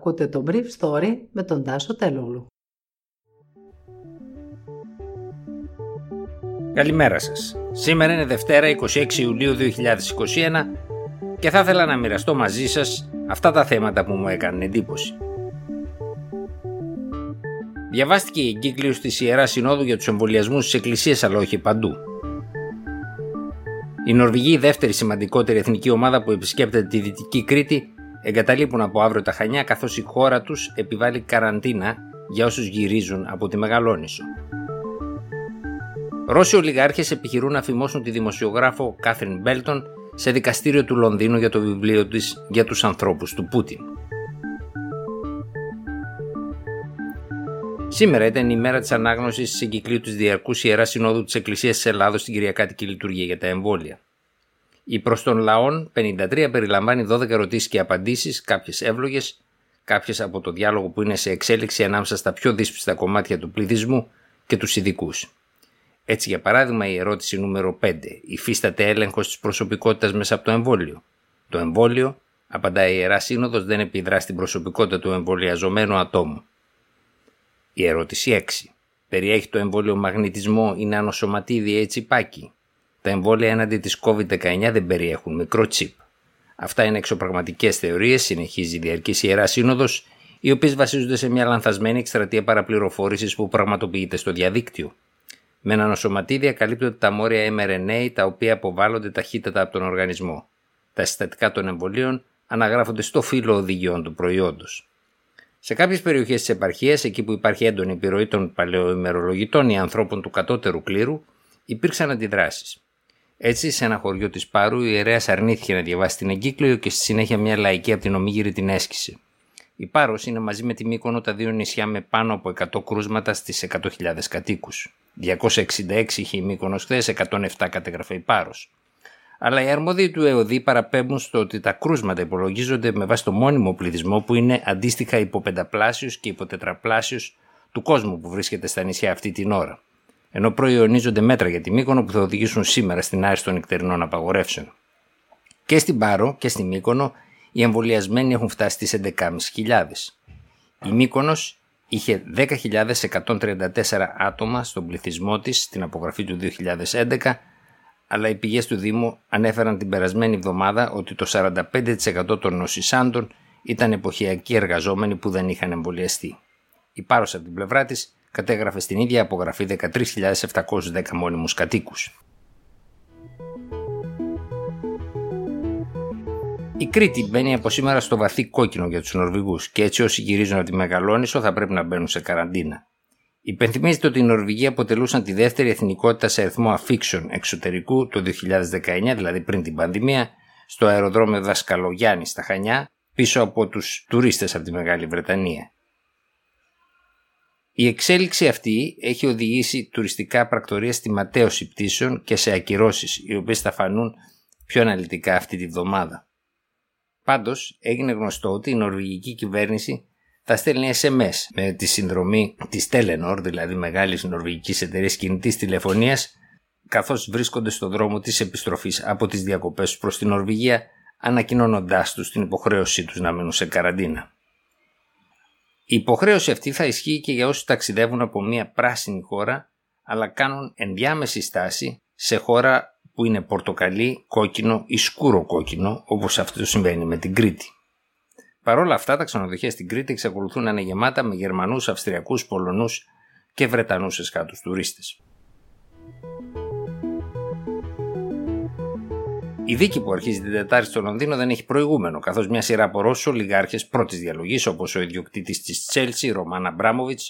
Ακούτε το Brief Story με τον Τάσο Τελούλου. Καλημέρα σας. Σήμερα είναι Δευτέρα 26 Ιουλίου 2021 και θα ήθελα να μοιραστώ μαζί σας αυτά τα θέματα που μου έκανε εντύπωση. Διαβάστηκε η εγκύκλειος της Ιεράς Συνόδου για τους εμβολιασμούς της Εκκλησίας αλλά όχι παντού. Η Νορβηγοί, η δεύτερη σημαντικότερη εθνική ομάδα που επισκέπτεται τη Δυτική Κρήτη, εγκαταλείπουν από αύριο τα Χανιά καθώς η χώρα τους επιβάλλει καραντίνα για όσους γυρίζουν από τη Μεγαλόνισο. Ρώσοι ολιγάρχες επιχειρούν να φημώσουν τη δημοσιογράφο Κάθριν Μπέλτον σε δικαστήριο του Λονδίνου για το βιβλίο της για τους ανθρώπους του Πούτιν. Σήμερα ήταν η μέρα της ανάγνωσης τη εγκυκλίου της Διαρκούς Ιεράς Συνόδου της Εκκλησίας της Ελλάδος στην Κυριακάτικη Λειτουργία για τα εμβόλια. Η προς των λαών 53 περιλαμβάνει 12 ερωτήσεις και απαντήσεις, κάποιες εύλογες, κάποιες από το διάλογο που είναι σε εξέλιξη ανάμεσα στα πιο δύσπιστα κομμάτια του πληθυσμού και τους ειδικούς. Έτσι, για παράδειγμα, η ερώτηση νούμερο 5. Υφίσταται έλεγχος της προσωπικότητας μέσα από το εμβόλιο. Το εμβόλιο, απαντάει η Ιερά Σύνοδος, δεν επιδρά στην προσωπικότητα του εμβολιαζομένου ατόμου. Η ερώτηση 6. Περιέχει το εμβόλιο μαγνητισμό ή νανοσωματίδια ή τσιπάκι. Τα εμβόλια έναντι της COVID-19 δεν περιέχουν μικρό τσιπ. Αυτά είναι εξωπραγματικές θεωρίες, συνεχίζει η Διαρκής Ιερά Σύνοδος, οι οποίες βασίζονται σε μια λανθασμένη εκστρατεία παραπληροφόρησης που πραγματοποιείται στο διαδίκτυο. Με νανοσωματίδια καλύπτονται τα μόρια mRNA τα οποία αποβάλλονται ταχύτατα από τον οργανισμό. Τα συστατικά των εμβολίων αναγράφονται στο φύλλο οδηγιών του προϊόντος. Σε κάποιες περιοχές της επαρχίας, εκεί που υπάρχει έντονη επιρροή των παλαιοημερολογητών ή ανθρώπων του κατώτερου κλήρου, υπήρξαν αντιδράσεις. Έτσι, σε ένα χωριό της Πάρου, η ιερέα αρνήθηκε να διαβάσει την εγκύκλιο και στη συνέχεια μια λαϊκή από την Ομίγυρη την έσκησε. Η Πάρος είναι μαζί με τη Μύκονο τα δύο νησιά με πάνω από 100 κρούσματα στις 100.000 κατοίκους. 266 είχε η Μύκονος χθες, 107 κατέγραφε η Πάρος αλλά οι αρμόδιοι του ΕΟΔΗ παραπέμπουν στο ότι τα κρούσματα υπολογίζονται με βάση το μόνιμο πληθυσμό που είναι αντίστοιχα υποπενταπλάσιος και υποτετραπλάσιος του κόσμου που βρίσκεται στα νησιά αυτή την ώρα. Ενώ προϊονίζονται μέτρα για τη Μύκονο που θα οδηγήσουν σήμερα στην άρση των νυχτερινών απαγορεύσεων. Και στην Πάρο και στη Μύκονο οι εμβολιασμένοι έχουν φτάσει στις 11.500. Η Μύκονος είχε 10.134 άτομα στον πληθυσμό της στην απογραφή του 2011 αλλά οι πηγές του Δήμου ανέφεραν την περασμένη εβδομάδα ότι το 45% των νοσησάντων ήταν εποχιακοί εργαζόμενοι που δεν είχαν εμβολιαστεί. Η Πάρος από την πλευρά της κατέγραφε στην ίδια απογραφή 13.710 μόνιμους κατοίκους. Η Κρήτη μπαίνει από σήμερα στο βαθύ κόκκινο για τους Νορβηγούς και έτσι όσοι γυρίζουν από τη Μεγαλόνισο θα πρέπει να μπαίνουν σε καραντίνα. Υπενθυμίζεται ότι οι Νορβηγοί αποτελούσαν τη δεύτερη εθνικότητα σε αριθμό αφήξεων εξωτερικού το 2019, δηλαδή πριν την πανδημία, στο αεροδρόμιο Δασκαλογιάννης στα Χανιά, πίσω από τους τουρίστες από τη Μεγάλη Βρετανία. Η εξέλιξη αυτή έχει οδηγήσει τουριστικά πρακτορία στη ματέωση πτήσεων και σε ακυρώσεις, οι οποίες θα φανούν πιο αναλυτικά αυτή τη βδομάδα. Πάντως, έγινε γνωστό ότι η νορβηγική κυβέρνηση θα στέλνει SMS με τη συνδρομή της Telenor, δηλαδή μεγάλης νορβηγικής εταιρείας κινητής τηλεφωνίας, καθώς βρίσκονται στο δρόμο της επιστροφής από τις διακοπές προς την Νορβηγία, ανακοινώνοντάς τους την υποχρέωσή τους να μείνουν σε καραντίνα. Η υποχρέωση αυτή θα ισχύει και για όσοι ταξιδεύουν από μια πράσινη χώρα, αλλά κάνουν ενδιάμεση στάση σε χώρα που είναι πορτοκαλί, κόκκινο ή σκούρο κόκκινο, όπως αυτό συμβαίνει με την Κρήτη. Παρ' όλα αυτά, τα ξενοδοχεία στην Κρήτη εξακολουθούν να είναι γεμάτα με Γερμανούς, Αυστριακούς, Πολωνούς και Βρετανούς εσχάτου τουρίστες. Η δίκη που αρχίζει την Τετάρτη στο Λονδίνο δεν έχει προηγούμενο, καθώς μια σειρά από Ρώσου ολιγάρχε πρώτης διαλογής, όπως ο ιδιοκτήτης της Τσέλσι, Ρωμάν Αμπράμοβιτ,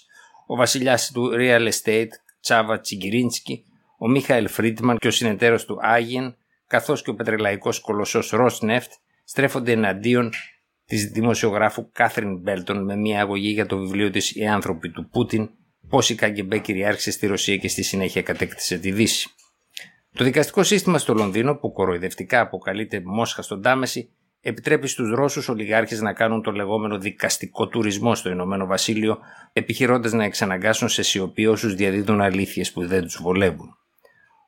ο βασιλιάς του Real Estate, Τσάβα Τσιγκυρίνσκι, ο Μίχαελ Φρίτμαν και ο συνεταίρος του Άγιεν, καθώς και ο πετρελαϊκός κολοσσός Ροσνεφτ, στρέφονται εναντίον της δημοσιογράφου Κάθριν Μπέλτον με μια αγωγή για το βιβλίο της Οι άνθρωποι του Πούτιν, πώς η Καγκεμπέ κυριάρχησε στη Ρωσία και στη συνέχεια κατέκτησε τη Δύση. Το δικαστικό σύστημα στο Λονδίνο, που κοροϊδευτικά αποκαλείται Μόσχα στον Τάμεση, επιτρέπει στους Ρώσους ολιγάρχες να κάνουν το λεγόμενο δικαστικό τουρισμό στο Ηνωμένο Βασίλειο, επιχειρώντας να εξαναγκάσουν σε σιωπή όσους διαδίδουν αλήθειες που δεν τους βολεύουν.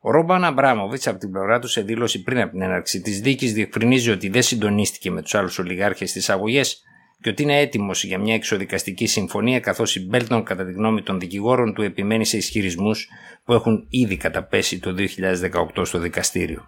Ο Ρόμπαν Αμπράμοβιτ, από την πλευρά του, σε δήλωση πριν από την έναρξη της δίκης, διευκρινίζει ότι δεν συντονίστηκε με τους άλλους ολιγάρχες στις αγωγές, και ότι είναι έτοιμος για μια εξοδικαστική συμφωνία καθώς η Μπέλτον κατά τη γνώμη των δικηγόρων του επιμένει σε ισχυρισμούς που έχουν ήδη καταπέσει το 2018 στο δικαστήριο.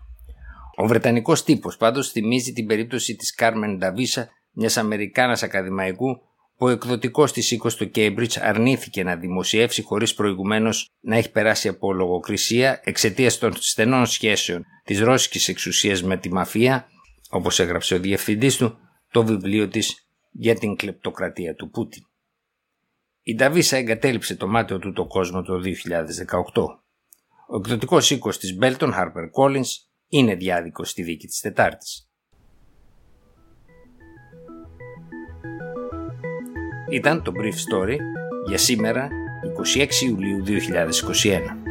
Ο Βρετανικός τύπος πάντως θυμίζει την περίπτωση της Κάρμεν Νταβίσα, μιας Αμερικάνας ακαδημαϊκού ο εκδοτικός της οίκος του Cambridge αρνήθηκε να δημοσιεύσει χωρίς προηγουμένως να έχει περάσει από λογοκρισία εξαιτίας των στενών σχέσεων της ρώσικης εξουσίας με τη μαφία, όπως έγραψε ο διευθυντής του, το βιβλίο της για την κλεπτοκρατία του Πούτιν. Η Νταβίσα εγκατέλειψε το μάτιο του το κόσμο το 2018. Ο εκδοτικός οίκος της Belton Harper Collins είναι διάδικος στη δίκη της Τετάρτης. Ήταν το Brief Story για σήμερα 26 Ιουλίου 2021.